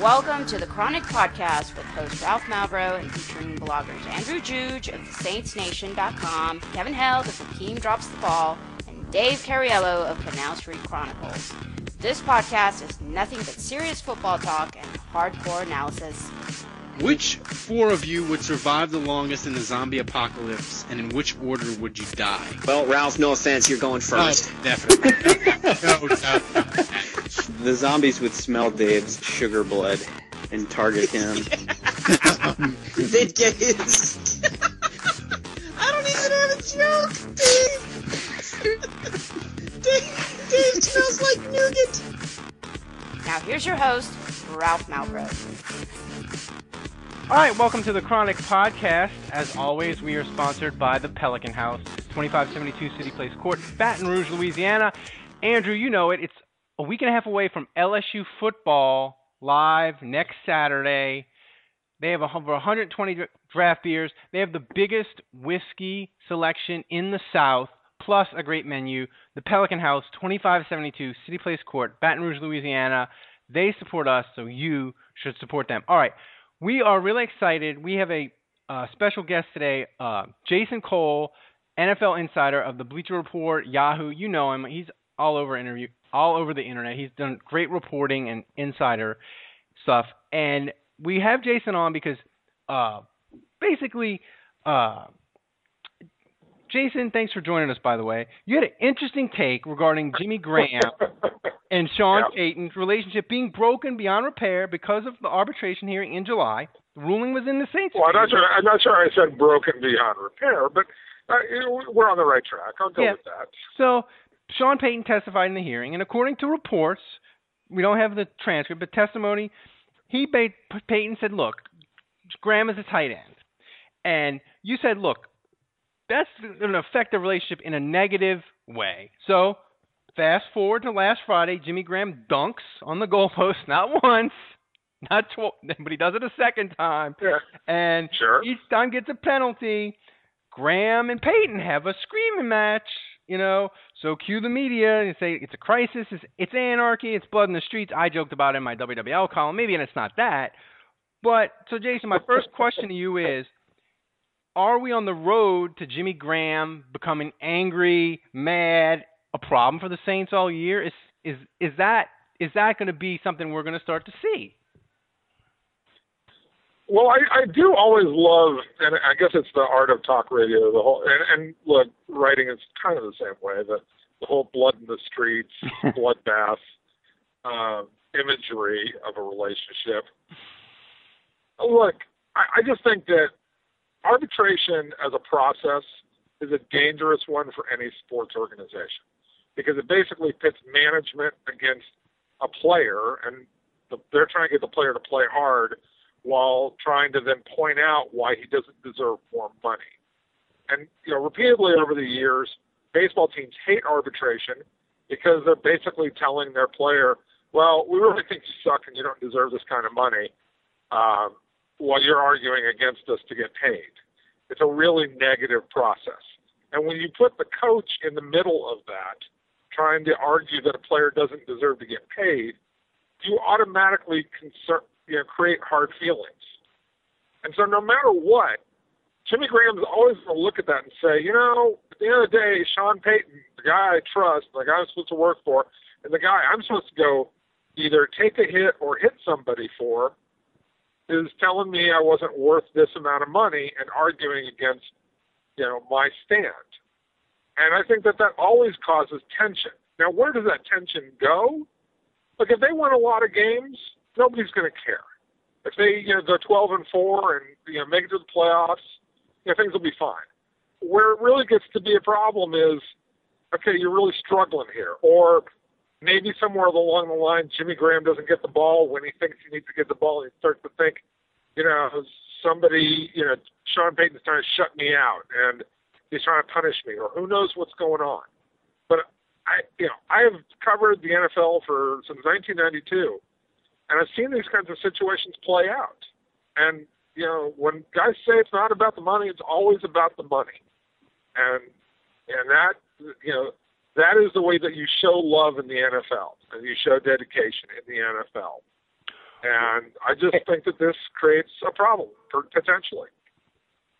Welcome to the Chronic Podcast with host Ralph Malbrough and featuring bloggers Andrew Juge of TheSaintsNation.com, Kevin Held of Hakeem Drops the Ball, and Dave Cariello of Canal Street Chronicles. This podcast is nothing but serious football talk and hardcore analysis. Which four of you would survive the longest in the zombie apocalypse, and in which order would you die? Well, Ralph, no offense, you're going oh, first. Oh, definitely. no, no, no. The zombies would smell Dave's sugar blood and target him. They'd get his. I don't even have a joke, Dave. Dave, Dave smells like nougat. Now here's your host, Ralph Malbrough. All right, welcome to the Chronic Podcast. As always, we are sponsored by the Pelican House, 2572 City Place Court, Baton Rouge, Louisiana. Andrew, you know it. It's a week and a half away from LSU football live next Saturday. They have over 120 draft beers. They have the biggest whiskey selection in the South, plus a great menu. The Pelican House, 2572 City Place Court, Baton Rouge, Louisiana. They support us, so you should support them. All right, we are really excited. We have a special guest today, uh, Jason Cole, NFL insider of the Bleacher Report, Yahoo. You know him. He's all over interview all over the internet. He's done great reporting and insider stuff. And we have Jason on because uh, basically, uh, Jason, thanks for joining us, by the way. You had an interesting take regarding Jimmy Graham and Sean Yeah. Payton's relationship being broken beyond repair because of the arbitration hearing in July. The ruling was in the Saints' Well, I'm not sure. I'm not sure I said broken beyond repair, but uh, we're on the right track. I'll go Yeah. with that. So Sean Payton testified in the hearing, and according to reports, we don't have the transcript, but testimony, he made, Payton said, "Look, Graham is a tight end," and you said, "Look, that's going to affect the relationship in a negative way." So fast forward to last Friday, Jimmy Graham dunks on the goalpost not once, not twice, but he does it a second time, Yeah. and Sure. each time gets a penalty. Graham and Payton have a screaming match, you know. So cue the media and say it's a crisis, it's, it's anarchy, it's blood in the streets. I joked about it in my WWL column. Maybe and it's not that. But so Jason, my first question to you is are we on the road to Jimmy Graham becoming angry, mad, a problem for the Saints all year? Is is is that is that going to be something we're going to start to see? Well, I, I do always love, and I guess it's the art of talk radio. The whole and, and look, writing is kind of the same way. The the whole blood in the streets, bloodbath um, imagery of a relationship. Look, I, I just think that arbitration as a process is a dangerous one for any sports organization because it basically pits management against a player, and the, they're trying to get the player to play hard while trying to then point out why he doesn't deserve more money. And you know, repeatedly over the years, baseball teams hate arbitration because they're basically telling their player, "Well, we really think you suck and you don't deserve this kind of money," um, while you're arguing against us to get paid. It's a really negative process. And when you put the coach in the middle of that, trying to argue that a player doesn't deserve to get paid, you automatically concern, you know, create hard feelings. And so no matter what, Jimmy Graham's always going to look at that and say, you know, at the end of the day, Sean Payton, the guy I trust, the guy I'm supposed to work for, and the guy I'm supposed to go either take a hit or hit somebody for, is telling me I wasn't worth this amount of money and arguing against, you know, my stand. And I think that that always causes tension. Now, where does that tension go? Look, if they win a lot of games, nobody's going to care. If they, you know, go 12 and four and you know make it to the playoffs, you know, things will be fine. Where it really gets to be a problem is, okay, you're really struggling here, or maybe somewhere along the line, Jimmy Graham doesn't get the ball when he thinks he needs to get the ball. He starts to think, you know, somebody, you know, Sean Payton's trying to shut me out and he's trying to punish me, or who knows what's going on. But I, you know, I have covered the NFL for since 1992, and I've seen these kinds of situations play out. And you know, when guys say it's not about the money, it's always about the money, and and that you know that is the way that you show love in the NFL and you show dedication in the NFL. And I just think that this creates a problem potentially.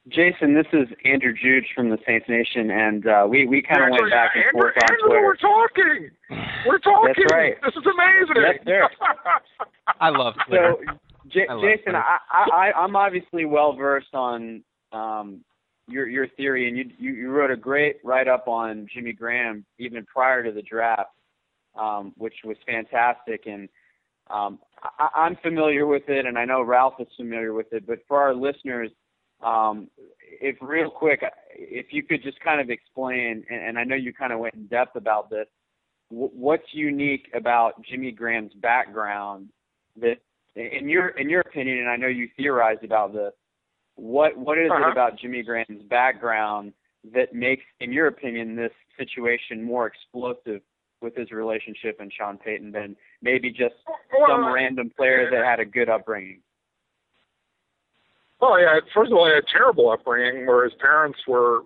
Jason, this is Andrew Juge from the Saints Nation, and uh, we we kind of went back and Andrew, forth on Andrew, Twitter. We're talking. We're talking. That's right. This is amazing. Yes, sir. I love Twitter. So, J- I love Jason, Twitter. I, I, I- I'm obviously well versed on um, your your theory, and you, you you wrote a great write up on Jimmy Graham even prior to the draft, um, which was fantastic. And um, I, I'm familiar with it, and I know Ralph is familiar with it. But for our listeners, um, if real quick, if you could just kind of explain, and, and I know you kind of went in depth about this, wh- what's unique about Jimmy Graham's background that in your in your opinion, and I know you theorized about this, what what is Uh-huh. it about Jimmy Graham's background that makes, in your opinion, this situation more explosive with his relationship and Sean Payton than maybe just some random player that had a good upbringing? Well, yeah. First of all, he had a terrible upbringing where his parents were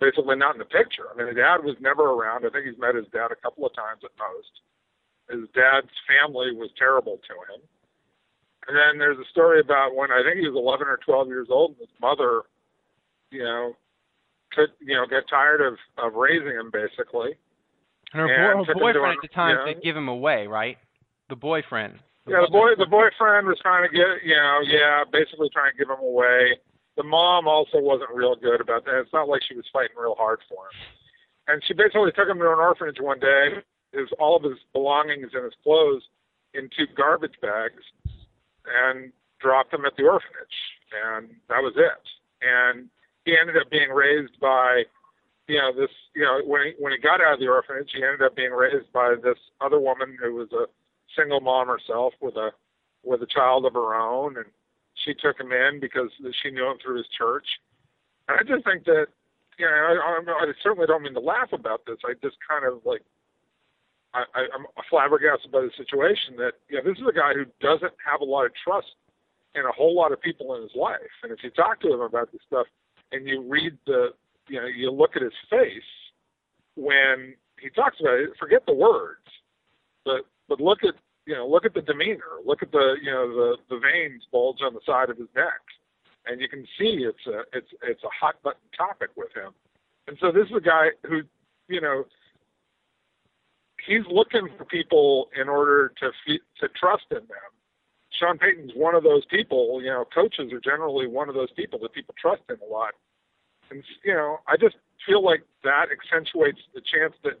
basically not in the picture. I mean, his dad was never around. I think he's met his dad a couple of times at most. His dad's family was terrible to him. And then there's a story about when I think he was 11 or 12 years old, and his mother, you know, could you know get tired of of raising him basically. And her, and boy, her took him to boyfriend an- at the time yeah. to give him away, right? The boyfriend. Yeah, the boy, the boyfriend was trying to get, you know, yeah, basically trying to give him away. The mom also wasn't real good about that. It's not like she was fighting real hard for him. And she basically took him to an orphanage one day, his all of his belongings and his clothes in two garbage bags, and dropped him at the orphanage. And that was it. And he ended up being raised by, you know, this, you know, when he when he got out of the orphanage, he ended up being raised by this other woman who was a single mom herself with a with a child of her own, and she took him in because she knew him through his church. And I just think that, you know, I, I, I certainly don't mean to laugh about this. I just kind of like, I, I'm flabbergasted by the situation that, you know, this is a guy who doesn't have a lot of trust in a whole lot of people in his life. And if you talk to him about this stuff and you read the, you know, you look at his face when he talks about it, forget the words, but but look at you know look at the demeanor, look at the you know the the veins bulge on the side of his neck, and you can see it's a it's it's a hot button topic with him. And so this is a guy who you know he's looking for people in order to to trust in them. Sean Payton's one of those people. You know, coaches are generally one of those people that people trust in a lot. And you know, I just feel like that accentuates the chance that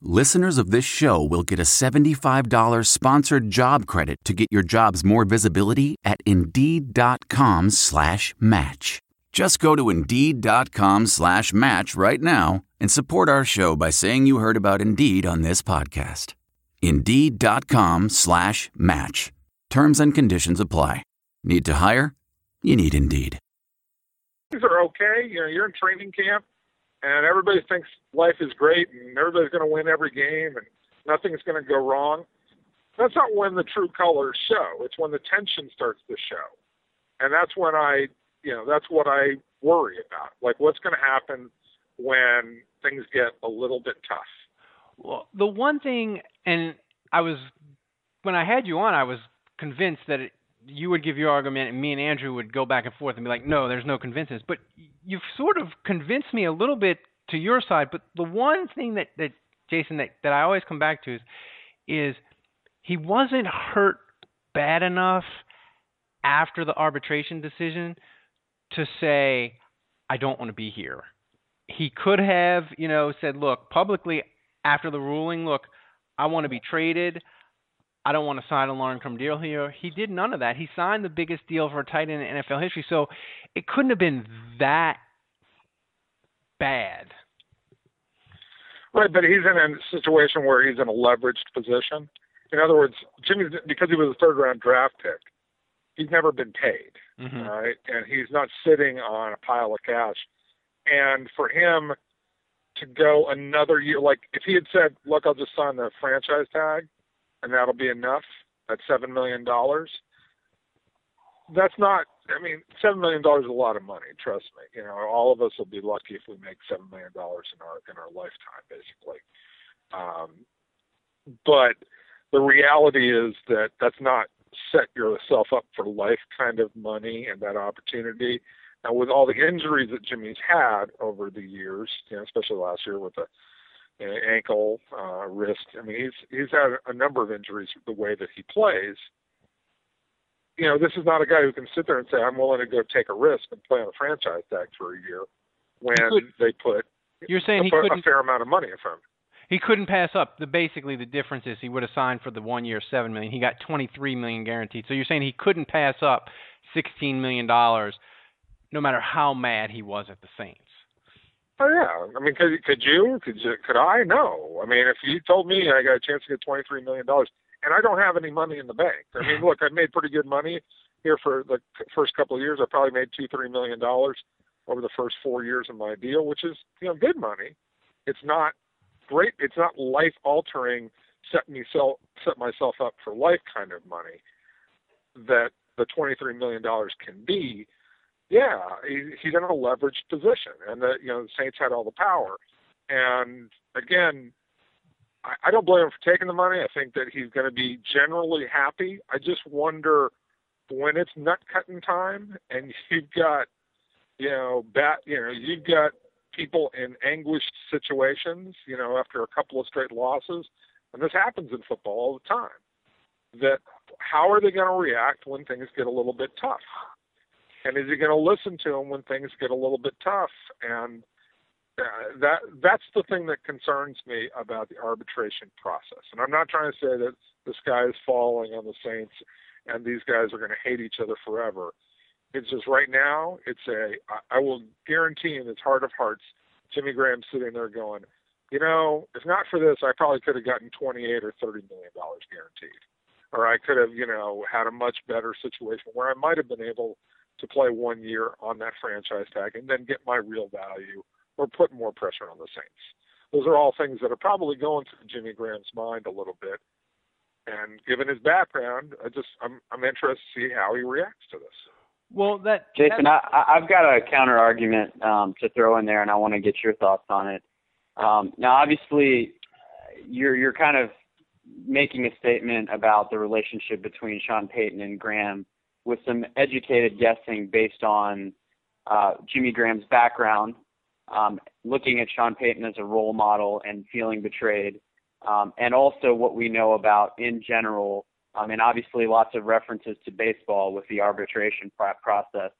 listeners of this show will get a $75 sponsored job credit to get your jobs more visibility at Indeed.com slash match. Just go to Indeed.com slash match right now and support our show by saying you heard about Indeed on this podcast. Indeed.com slash match. Terms and conditions apply. Need to hire? You need Indeed. These are okay, you know, you're in training camp and everybody thinks life is great and everybody's going to win every game and nothing's going to go wrong. That's not when the true colors show. It's when the tension starts to show. And that's when I you know, that's what I worry about. Like, what's going to happen when things get a little bit tough? Well, the one thing, and I was when I had you on, I was convinced that it, you would give your argument, and me and Andrew would go back and forth and be like, "No, there's no convincing." But you've sort of convinced me a little bit to your side. But the one thing that that Jason that that I always come back to is is he wasn't hurt bad enough after the arbitration decision to say, "I don't want to be here." He could have, you know, said, "Look, publicly after the ruling, look, I want to be traded." I don't want to sign a long-term deal here. He did none of that. He signed the biggest deal for a tight end in NFL history, so it couldn't have been that bad. Right, but he's in a situation where he's in a leveraged position. In other words, Jimmy, because he was a third-round draft pick, he's never been paid, mm-hmm. right? And he's not sitting on a pile of cash. And for him to go another year, like if he had said, "Look, I'll just sign the franchise tag," and that'll be enough at seven million dollars. That's not. I mean, seven million dollars is a lot of money. Trust me. You know, all of us will be lucky if we make seven million dollars in our in our lifetime, basically. Um, but the reality is that that's not set yourself up for life kind of money and that opportunity. Now, with all the injuries that Jimmy's had over the years, you know, especially last year with the ankle, uh, wrist. I mean, he's he's had a number of injuries the way that he plays. You know, this is not a guy who can sit there and say, "I'm willing to go take a risk and play on a franchise tag for a year," when could, they put you're saying a, he couldn't, a fair amount of money in front. He couldn't pass up. The basically the difference is he would have signed for the one year seven million. He got twenty three million guaranteed. So you're saying he couldn't pass up sixteen million dollars, no matter how mad he was at the Saints. Oh yeah, I mean, could could you? Could you? Could I? No. I mean, if you told me I got a chance to get twenty three million dollars, and I don't have any money in the bank. I mean, look, I made pretty good money here for the first couple of years. I probably made two three million dollars over the first four years of my deal, which is you know good money. It's not great. It's not life altering. Set me sell, set myself up for life kind of money that the twenty three million dollars can be yeah, he, he's in a leveraged position, and the you know the Saints had all the power. And again, I, I don't blame him for taking the money. I think that he's going to be generally happy. I just wonder when it's nut cutting time, and you've got you know bat you know you've got people in anguished situations. You know after a couple of straight losses, and this happens in football all the time. That how are they going to react when things get a little bit tough? And is he going to listen to him when things get a little bit tough? And uh, that that's the thing that concerns me about the arbitration process. And I'm not trying to say that the sky is falling on the Saints and these guys are going to hate each other forever. It's just right now, it's a I will guarantee in his heart of hearts, Jimmy Graham sitting there going, you know, if not for this, I probably could have gotten 28 or 30 million dollars guaranteed, or I could have, you know, had a much better situation where I might have been able to play one year on that franchise tag and then get my real value or put more pressure on the Saints. Those are all things that are probably going through Jimmy Graham's mind a little bit. And given his background, I just I'm I'm interested to see how he reacts to this. Well, that Jason, I, I've got a counter argument um, to throw in there, and I want to get your thoughts on it. Um, now, obviously, you're you're kind of making a statement about the relationship between Sean Payton and Graham with some educated guessing based on uh, Jimmy Graham's background, um, looking at Sean Payton as a role model and feeling betrayed, um, and also what we know about in general, um, and obviously lots of references to baseball with the arbitration process.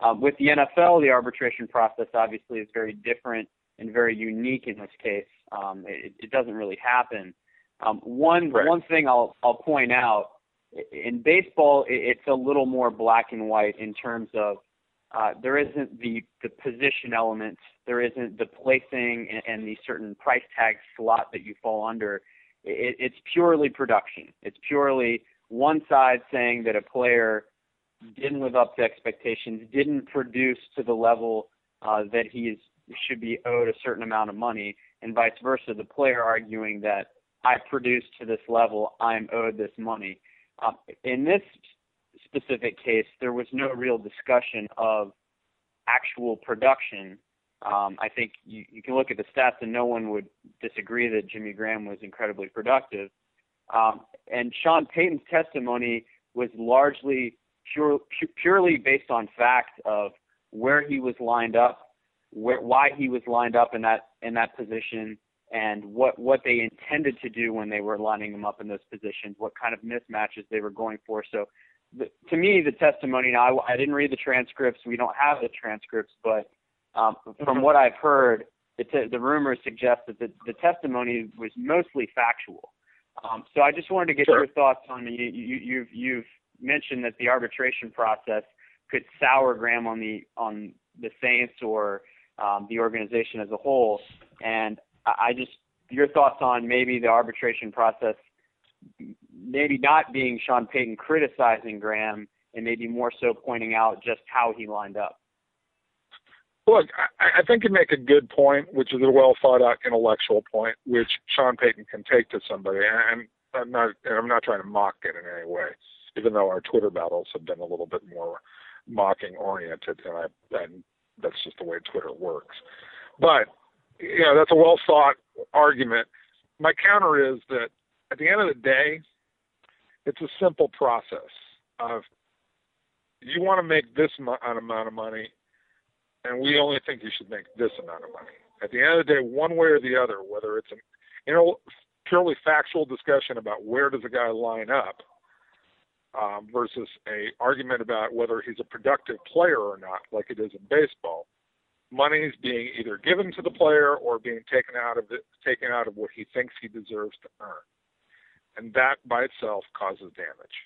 Um, with the NFL, the arbitration process obviously is very different and very unique in this case. Um, it, it doesn't really happen. Um, one right. one thing I'll I'll point out in baseball, it's a little more black and white in terms of uh, there isn't the the position element, there isn't the placing and, and the certain price tag slot that you fall under. It, it's purely production. It's purely one side saying that a player didn't live up to expectations, didn't produce to the level uh, that he is, should be owed a certain amount of money, and vice versa. The player arguing that I produced to this level, I'm owed this money. Um, in this specific case, there was no real discussion of actual production. Um, I think you, you can look at the stats and no one would disagree that Jimmy Graham was incredibly productive. Um, and Sean Payton's testimony was largely pure, purely based on fact of where he was lined up, where, why he was lined up in that in that position, and what what they intended to do when they were lining him up in those positions, what kind of mismatches they were going for. So, the, to me, the testimony. Now, I, I didn't read the transcripts. We don't have the transcripts, but um, from what I've heard, the, t- the rumors suggest that the, the testimony was mostly factual. Um, so I just wanted to get sure. your thoughts on you, you, you've you've mentioned that the arbitration process could sour Graham on the on the Saints or um, the organization as a whole, and I just your thoughts on maybe the arbitration process, maybe not being Sean Payton criticizing Graham, and maybe more so pointing out just how he lined up. Look, I, I think you make a good point, which is a well thought out intellectual point, which Sean Payton can take to somebody, and I'm not, and I'm not trying to mock it in any way, even though our Twitter battles have been a little bit more mocking oriented, and I, and that's just the way Twitter works. But you know, that's a well thought argument. My counter is that at the end of the day, it's a simple process of you want to make this amount of money and we only think you should make this amount of money. At the end of the day, one way or the other, whether it's an you know purely factual discussion about where does a guy line up um, versus a argument about whether he's a productive player or not, like it is in baseball, money is being either given to the player or being taken out of it, taken out of what he thinks he deserves to earn, and that by itself causes damage,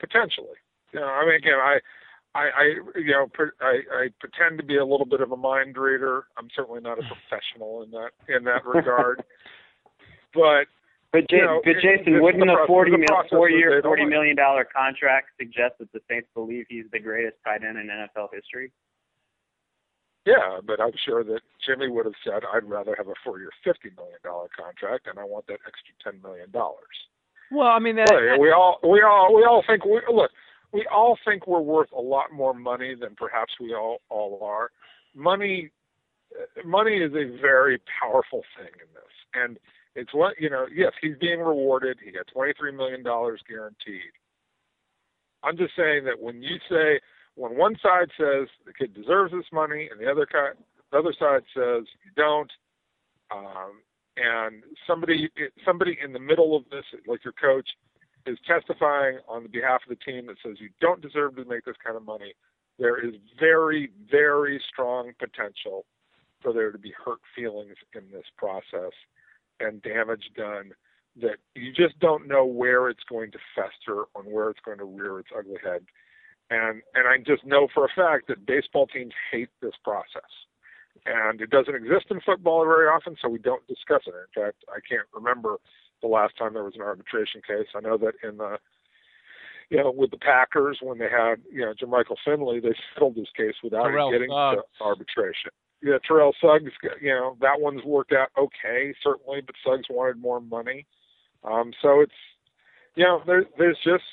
potentially. You know, I mean, again, I I, I you know I, I pretend to be a little bit of a mind reader. I'm certainly not a professional in that in that regard. but but, J- you know, but Jason, it, wouldn't a forty mil, four year, forty million dollar contract suggest that the Saints believe he's the greatest tight end in NFL history? Yeah, but I'm sure that Jimmy would have said, "I'd rather have a four-year, fifty million dollar contract, and I want that extra ten million dollars." Well, I mean, that, Look, we all we all we all think we look we all think we're worth a lot more money than perhaps we all all are. Money money is a very powerful thing in this, and it's what you know. Yes, he's being rewarded. He got twenty three million dollars guaranteed. I'm just saying that when you say when one side says the kid deserves this money and the other the other side says you don't, um, and somebody somebody in the middle of this, like your coach, is testifying on the behalf of the team that says you don't deserve to make this kind of money, there is very, very strong potential for there to be hurt feelings in this process and damage done that you just don't know where it's going to fester and where it's going to rear its ugly head. And and I just know for a fact that baseball teams hate this process. And it doesn't exist in football very often, so we don't discuss it. In fact, I can't remember the last time there was an arbitration case. I know that in the you know, with the Packers when they had, you know, Jermichael Finley, they settled this case without Terrell getting Suggs. to arbitration. Yeah, Terrell Suggs, you know, that one's worked out okay, certainly, but Suggs wanted more money. Um, so it's, you know, there, there's just,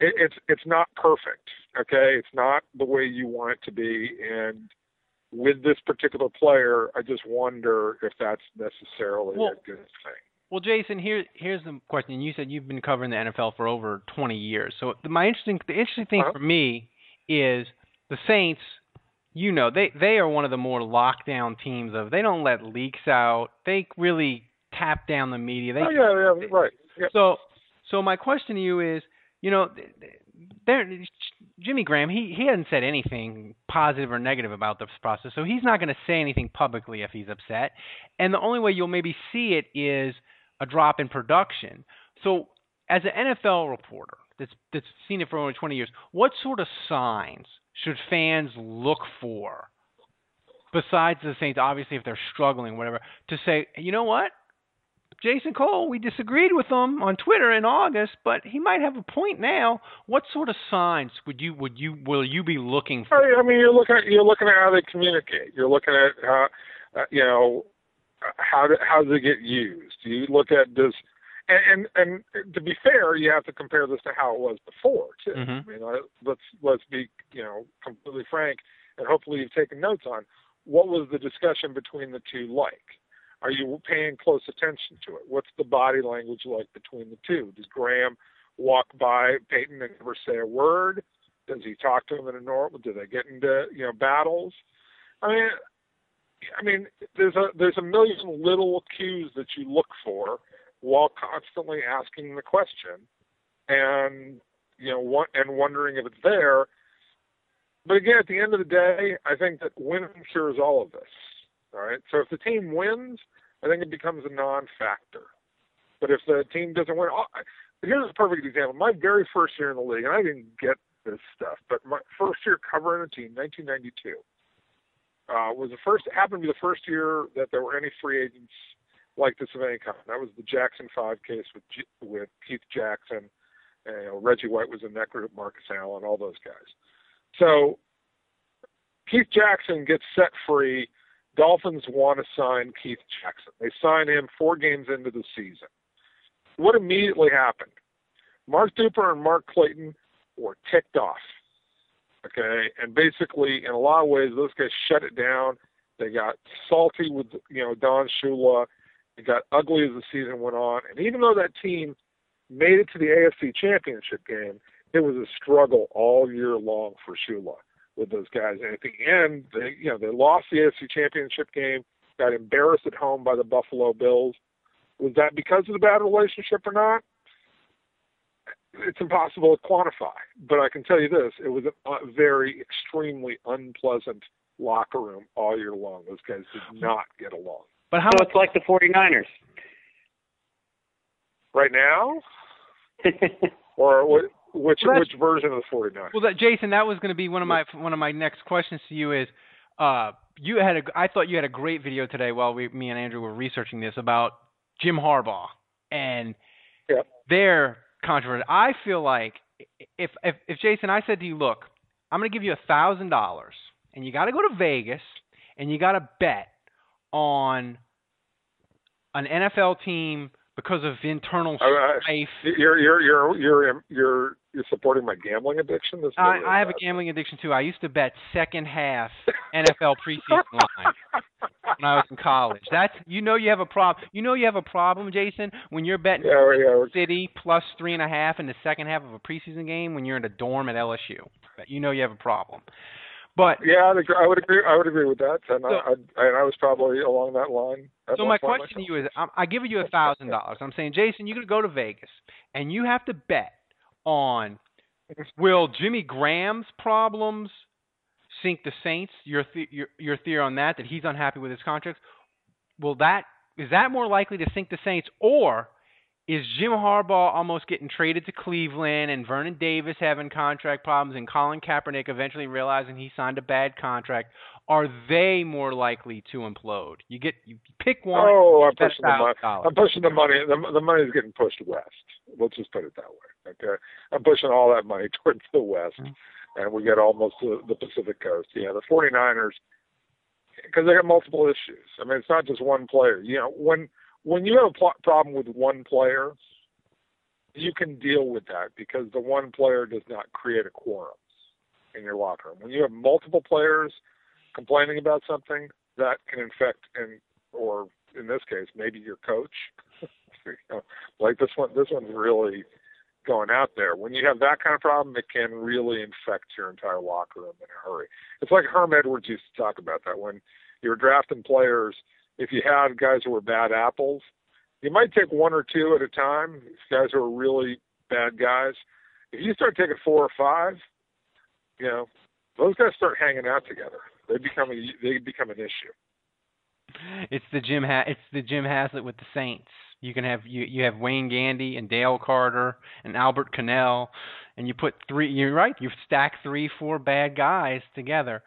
it, it's it's not perfect. Okay, it's not the way you want it to be, and with this particular player, I just wonder if that's necessarily Well, a good thing. Well, Jason, here here's the question. You said you've been covering the NFL for over 20 years. So the, my interesting the interesting thing Uh-huh. for me is the Saints. You know, they they are one of the more lockdown teams. Of they don't let leaks out. They really tap down the media. They oh yeah, yeah, right. Yeah. so so my question to you is, you know, there Jimmy Graham, he he hasn't said anything positive or negative about this process, so he's not going to say anything publicly if he's upset. And the only way you'll maybe see it is a drop in production. So, as an NFL reporter that's that's seen it for over 20 years, what sort of signs should fans look for besides the Saints? Obviously, if they're struggling, whatever, to say, you know what, Jason Cole, we disagreed with him on Twitter in August, but he might have a point now. What sort of signs would you would you will you be looking for? I mean, you're looking at you're looking at how they communicate. You're looking at how uh, you know how do, how does it get used. You look at does and, and and to be fair, you have to compare this to how it was before too. Mhm. I mean, let's let's be you know completely frank, and hopefully you've taken notes on what was the discussion between the two like. Are you paying close attention to it? What's the body language like between the two? Does Graham walk by Payton and never say a word? Does he talk to him in a normal? Do they get into you know battles? I mean, I mean, there's a there's a million little cues that you look for while constantly asking the question, and you know, what, and wondering if it's there. But again, at the end of the day, I think that winning cures all of this. All right. So if the team wins, I think it becomes a non-factor. But if the team doesn't win, oh, here's a perfect example. My very first year in the league, and I didn't get this stuff, but my first year covering a team, 1992, uh, was the first. Happened to be the first year that there were any free agents like this of any kind. That was the Jackson Five case with with Keith Jackson, and, you know, Reggie White was in that group, Marcus Allen, all those guys. So Keith Jackson gets set free. Dolphins want to sign Keith Jackson. They sign him four games into the season. What immediately happened? Mark Duper and Mark Clayton were ticked off. Okay, and basically, in a lot of ways, those guys shut it down. They got salty with you know Don Shula. It got ugly as the season went on, and even though that team made it to the AFC Championship game, it was a struggle all year long for Shula with those guys. And at the end, they you know they lost the AFC Championship game, got embarrassed at home by the Buffalo Bills. Was that because of the bad relationship or not? It's impossible to quantify, but I can tell you this: it was a very, extremely unpleasant locker room all year long. Those guys did not get along. But how so it's like the 49ers. Right now, or what, which Well, which version of the 49ers? Well, that, Jason, that was going to be one of my one of my next questions to you. Is uh, you had a I thought you had a great video today while we me and Andrew were researching this about Jim Harbaugh and Yep. their controversy. I feel like if if if Jason, I said to you, look, I'm going to give you a thousand dollars, and you got to go to Vegas, and you got to bet on an NFL team because of internal Uh, uh, strife. You're you're you're you're you're you're supporting my gambling addiction. This I, I have a gambling addiction too. I used to bet second half NFL preseason line when I was in college. That's you know you have a problem. You know you have a problem, Jason, when you're betting Yeah, yeah. City plus three and a half in the second half of a preseason game when you're in a dorm at LSU. You know you have a problem. But Yeah, I'd agree, I would agree. I would agree with that, and So- I, I and I was probably along that line. So my question to you is, I'm, I give you a thousand dollars. I'm saying, Jason, you're gonna go to Vegas, and you have to bet on will Jimmy Graham's problems sink the Saints? Your the, your your theory on that that he's unhappy with his contract. Will that is that more likely to sink the Saints, or is Jim Harbaugh almost getting traded to Cleveland and Vernon Davis having contract problems and Colin Kaepernick eventually realizing he signed a bad contract? Are they more likely to implode? You get you pick one. Oh, I'm pushing the money. $1,000. I'm pushing the money. The, the is getting pushed west. Let's just put it that way. Okay, I'm pushing all that money towards the west, Mm-hmm. and we get almost the, the Pacific Coast. Yeah, the 49ers, because they got multiple issues. I mean, it's not just one player. You know, when when you have a pl- problem with one player, you can deal with that because the one player does not create a quorum in your locker room. When you have multiple players complaining about something, that can infect and or in this case maybe your coach. you know, like this one, this one's really going out there. When you have that kind of problem, it can really infect your entire locker room in a hurry. It's like Herm Edwards used to talk about that when you were drafting players. If you had guys who were bad apples, you might take one or two at a time. Guys who are really bad guys. If you start taking four or five, you know, those guys start hanging out together. They become a they become an issue. It's the Jim ha- it's the Jim Haslett with the Saints. You can have you you have Wayne Gandy and Dale Carter and Albert Connell, and you put three. You're right. You stack three, four bad guys together.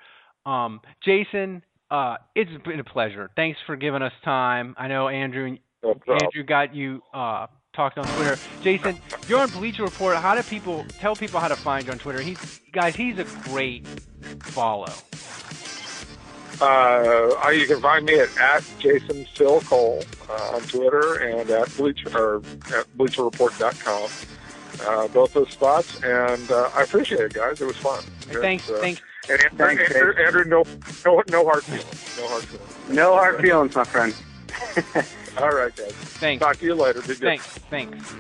Um, Jason, uh, it's been a pleasure. Thanks for giving us time. I know Andrew No. Andrew got you uh, talked on Twitter. Jason, you're on Bleacher Report. How do people tell people how to find you on Twitter? He's guys, he's a great follow. Uh, you can find me at, at Jason Phil Cole uh, on Twitter and at Bleacher or at BleacherReport.com. Uh, both those spots, and uh, I appreciate it, guys. It was fun. Thanks, uh, thanks. And Andrew, Thanks, Andrew, Andrew, no, no, no hard feelings. No hard feelings. No hard feelings, my friend. All right, guys. Thanks. Talk to you later. Be good. Thanks. Thanks.